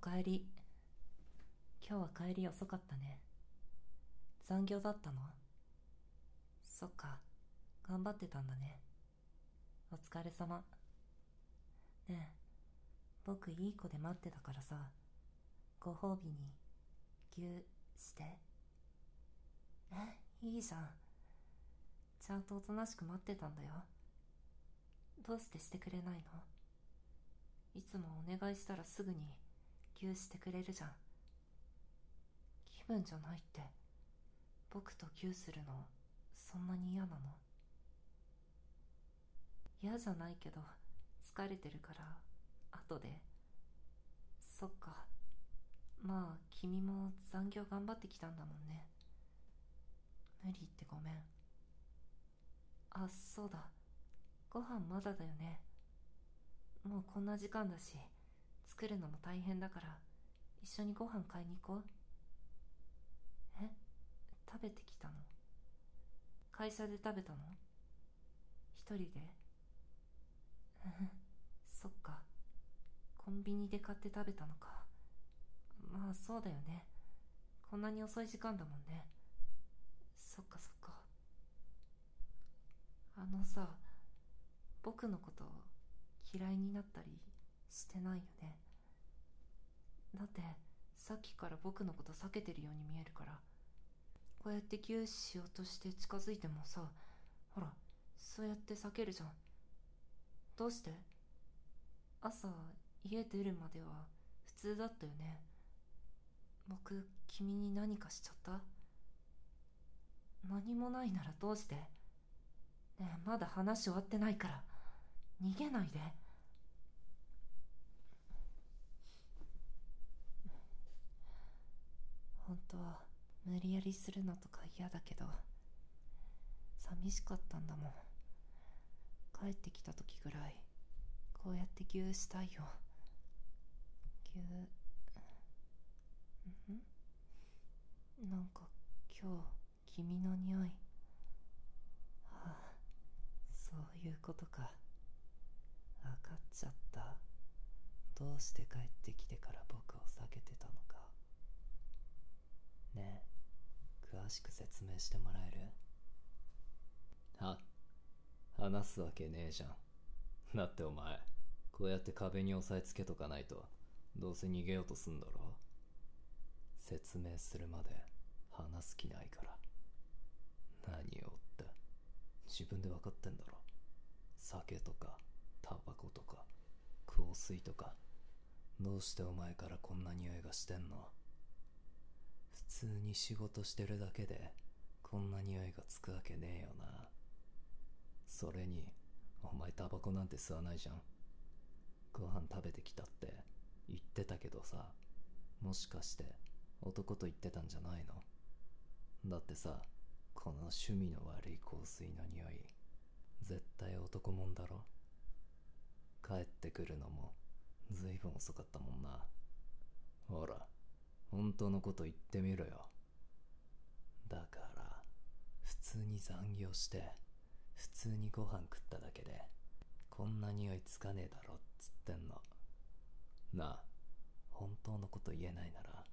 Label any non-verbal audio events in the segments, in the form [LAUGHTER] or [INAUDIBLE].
かえり。今日は帰り遅かったね。残業だったの？そっか、頑張ってたんだね。お疲れ様。ねえ、僕いい子で待ってたからさ、ご褒美に、ぎゅして。え、いいじゃん。ちゃんとおとなしく待ってたんだよ。どうしてしてくれないの？いつもお願いしたらすぐにぎゅしてくれるじゃん。気分じゃないって、僕とぎゅするの、そんなに嫌なの？嫌じゃないけど、疲れてるから、後で。そっか。まあ、君も残業頑張ってきたんだもんね。無理言ってごめん。あ、そうだ。ご飯まだだよね。もうこんな時間だし、作るのも大変だから、一緒にご飯買いに行こう。え？食べてきたの？会社で食べたの？一人で？[LAUGHS] そっか。コンビニで買って食べたのか。まあそうだよね。こんなに遅い時間だもんね。そっかそっか。あのさ、僕のこと嫌いになったりしてないよね。だって、さっきから僕のこと避けてるように見えるから。こうやってギューしようとして近づいてもさ、ほら、そうやって避けるじゃん。どうして？朝、家出るまでは普通だったよね。僕、君に何かしちゃった？何もないならどうして？ねえ、まだ話終わってないから。逃げないで。本当は無理やりするのとか嫌だけど、寂しかったんだもん。帰ってきた時ぐらい、こうやってぎゅーしたいよ。ぎゅー。ん？なんか今日、君の匂い。ああ、そういうことか。分かっちゃったどうして帰ってきてから僕を避けてたのかね詳しく説明してもらえる？は話すわけねえじゃん。だってお前こうやって壁に押さえつけとかないとどうせ逃げようとすんだろ？説明するまで話す気ないから。何をって自分で分かってんだろ？酒とかタバコとか香水とか。どうしてお前からこんな匂いがしてんの？通に仕事してるだけでこんな匂いがつくわけねえよな。それにお前タバコなんて吸わないじゃん。ご飯食べてきたって言ってたけどさもしかして男と言ってたんじゃないの？だってさこの趣味の悪い香水の匂い絶対男もんだろ？帰ってくるのもずいぶん遅かったもんな。ほら。本当のこと言ってみろよ。だから普通に残業して普通にご飯食っただけでこんな匂いつかねえだろっつってんの。なあ本当のこと言えないなら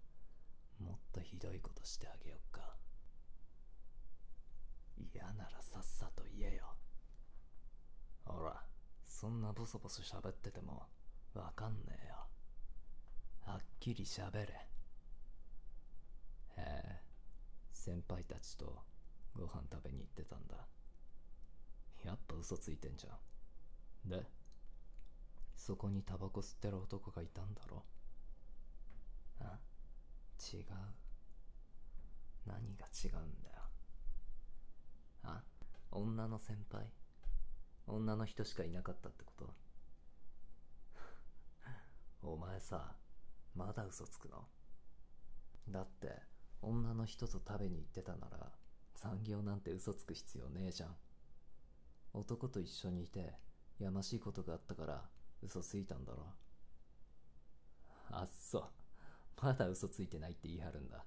もっとひどいことしてあげよっか。嫌ならさっさと言えよ。ほらそんなボソボソ喋っててもわかんねえよ。はっきり喋れ。へえ先輩たちとご飯食べに行ってたんだ。やっぱ嘘ついてんじゃん。でそこにタバコ吸ってる男がいたんだろ。あ違う。何が違うんだよ。あ女の先輩。女の人しかいなかったってこと。[LAUGHS] お前さまだ嘘つくの？だって女の人と食べに行ってたなら残業なんて嘘つく必要ねえじゃん。男と一緒にいてやましいことがあったから嘘ついたんだろ。あっそ。まだ嘘ついてないって言い張るんだ。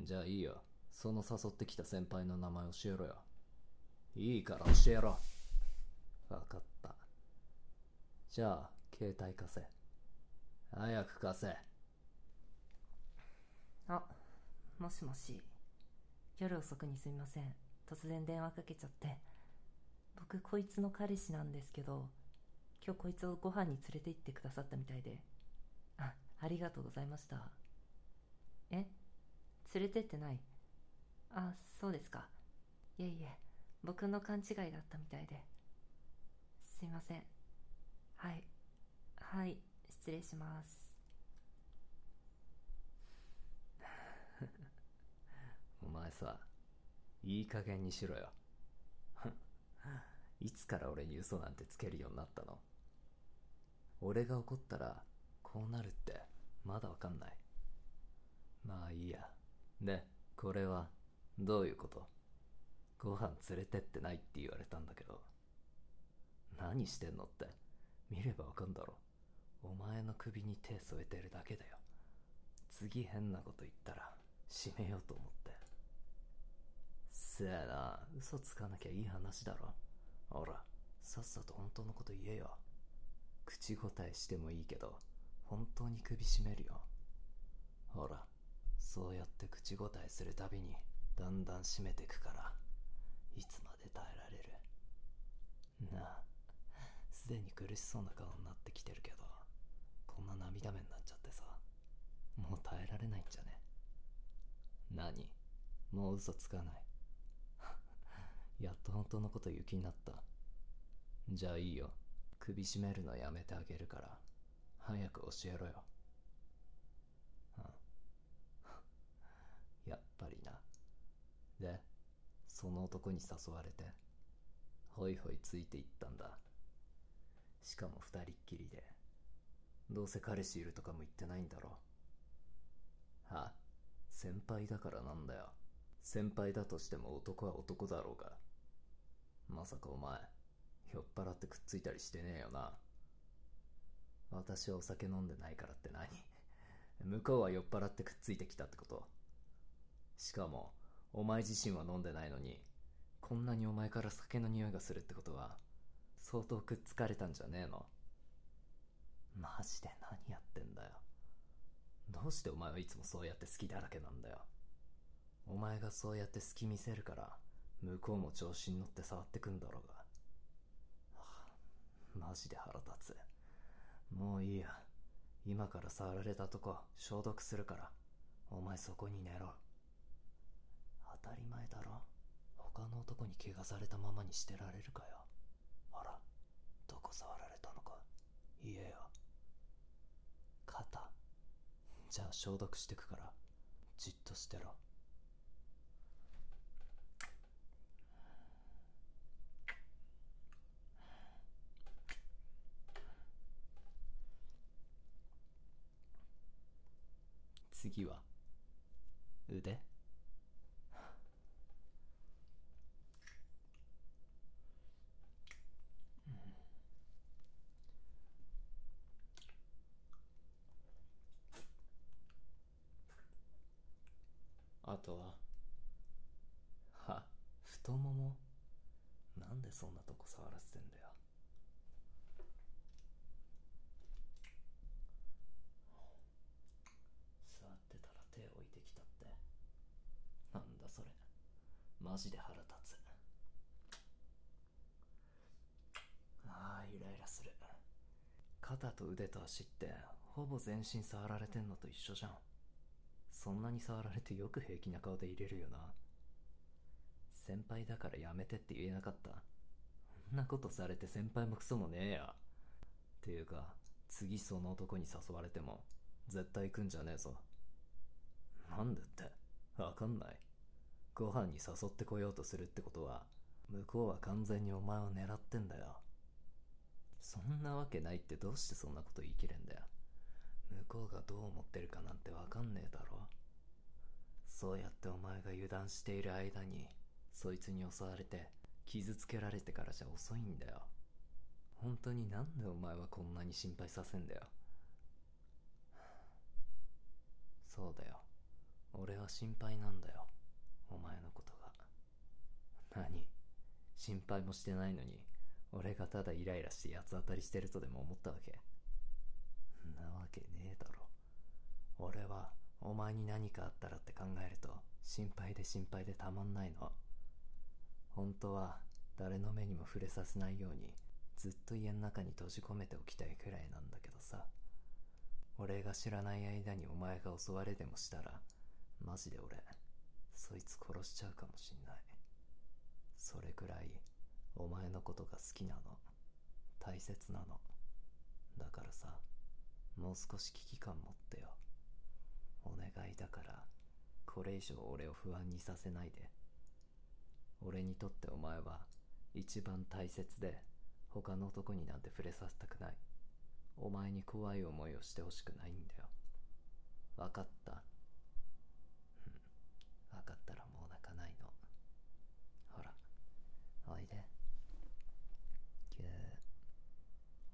じゃあいいよ。その誘ってきた先輩の名前教えろよ。いいから教えろ。わかった。じゃあ携帯貸せ。早く貸せ。あ、もしもし。夜遅くにすみません。突然電話かけちゃって。僕、こいつの彼氏なんですけど、今日こいつをご飯に連れて行ってくださったみたいで。あ、ありがとうございました。え？連れてってない？あ、そうですか。いえいえ、僕の勘違いだったみたいで。すいません。はい。はい、失礼します。お前さ、いい加減にしろよ。[LAUGHS] いつから俺に嘘なんてつけるようになったの？俺が怒ったら、こうなるって、まだわかんない。まあいいや。で、これは、どういうこと？ご飯連れてってないって言われたんだけど。何してんのって、見ればわかんだろ。お前の首に手添えてるだけだよ。次変なこと言ったら、締めようと思って。せやな、嘘つかなきゃいい話だろ。ほら、さっさと本当のこと言えよ。口答えしてもいいけど、本当に首絞めるよ。ほら、そうやって口答えするたびに、だんだん締めてくから、いつまで耐えられる？なあ、すでに苦しそうな顔になってきてるけど、こんな涙目になっちゃってさ、もう耐えられないんじゃね？何？もう嘘つかない。やっと本当のこと言う気になった。じゃあいいよ。首絞めるのやめてあげるから、早く教えろよ。うん。やっぱりな。で、その男に誘われて、ほいほいついていったんだ。しかも二人っきりで。どうせ彼氏いるとかも言ってないんだろう。は先輩だからなんだよ。先輩だとしても男は男だろうが。まさかお前、酔っ払ってくっついたりしてねえよな。私はお酒飲んでないからって何？[LAUGHS] 向こうは酔っ払ってくっついてきたってことしかも、お前自身は飲んでないのに、こんなにお前から酒の匂いがするってことは、相当くっつかれたんじゃねえの？マジで何やってんだよ。どうしてお前はいつもそうやって好きだらけなんだよ。お前がそうやって好き見せるから、向こうも調子に乗って触ってくんだろうが。は [LAUGHS] あマジで腹立つ。もういいや。今から触られたとこ消毒するから、お前そこに寝ろ。当たり前だろ。他の男に怪我されたままにしてられるかよ。ほら、どこ触られたのか、言えよ。肩。じゃあ消毒してくから、じっとしてろ。次は。腕？あとは？は？太もも？なんでそんなとこ触らせてんだよ座ってたら手置いてきたってなんだそれマジで腹立つ。ああイライラする。肩と腕と足ってほぼ全身触られてんのと一緒じゃん。そんなに触られてよく平気な顔で入れるよな。先輩だからやめてって言えなかった。そんなことされて先輩もクソもねえや。っていうか次その男に誘われても絶対行くんじゃねえぞ。なんでって。わかんない。ご飯に誘ってこようとするってことは向こうは完全にお前を狙ってんだよ。そんなわけないってどうしてそんなこと言い切れんだよ。向こうがどう思ってるかなんてわかんねえだろ。そうやってお前が油断している間にそいつに襲われて傷つけられてからじゃ遅いんだよ。本当になんでお前はこんなに心配させんだよ。そうだよ。俺は心配なんだよ。お前のことが。何？心配もしてないのに俺がただイライラして八つ当たりしてるとでも思ったわけ？なわけねえだろ。俺はお前に何かあったらって考えると心配で心配でたまんないの。本当は誰の目にも触れさせないようにずっと家の中に閉じ込めておきたいくらいなんだけどさ。俺が知らない間にお前が襲われでもしたらマジで俺そいつ殺しちゃうかもしんない。それくらいお前のことが好きなの。大切なの。だからさもう少し危機感持ってよ。お願いだからこれ以上俺を不安にさせないで。俺にとってお前は一番大切で他の男になんて触れさせたくない。お前に怖い思いをしてほしくないんだよ。分かった。かったらもう泣かないの。ほら。おいで。ぎゅー。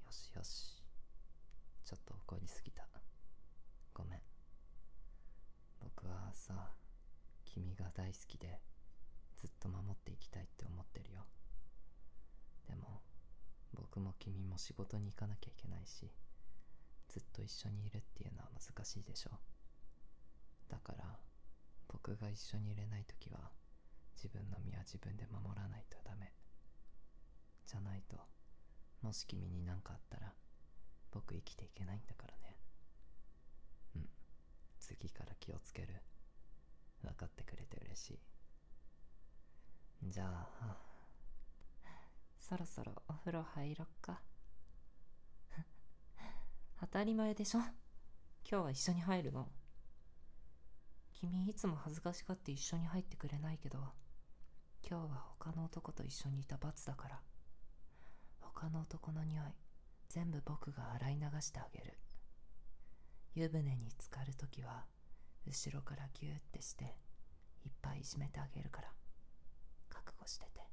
よしよし。ちょっと怒りすぎた。ごめん。僕はさ君が大好きでずっと守っていきたいって思ってるよ。でも僕も君も仕事に行かなきゃいけないしずっと一緒にいるっていうのは難しいでしょ。だから僕が一緒にいれない時は自分の身は自分で守らないとダメ。じゃないともし君に何かあったら僕生きていけないんだからね。うん。次から気をつける。分かってくれて嬉しい。じゃあそろそろお風呂入ろっか。[LAUGHS] 当たり前でしょ。今日は一緒に入るの。君いつも恥ずかしがって一緒に入ってくれないけど今日は他の男と一緒にいた罰だから他の男の匂い全部僕が洗い流してあげる。湯船に浸かるときは後ろからギューってしていっぱいいじめてあげるから覚悟してて。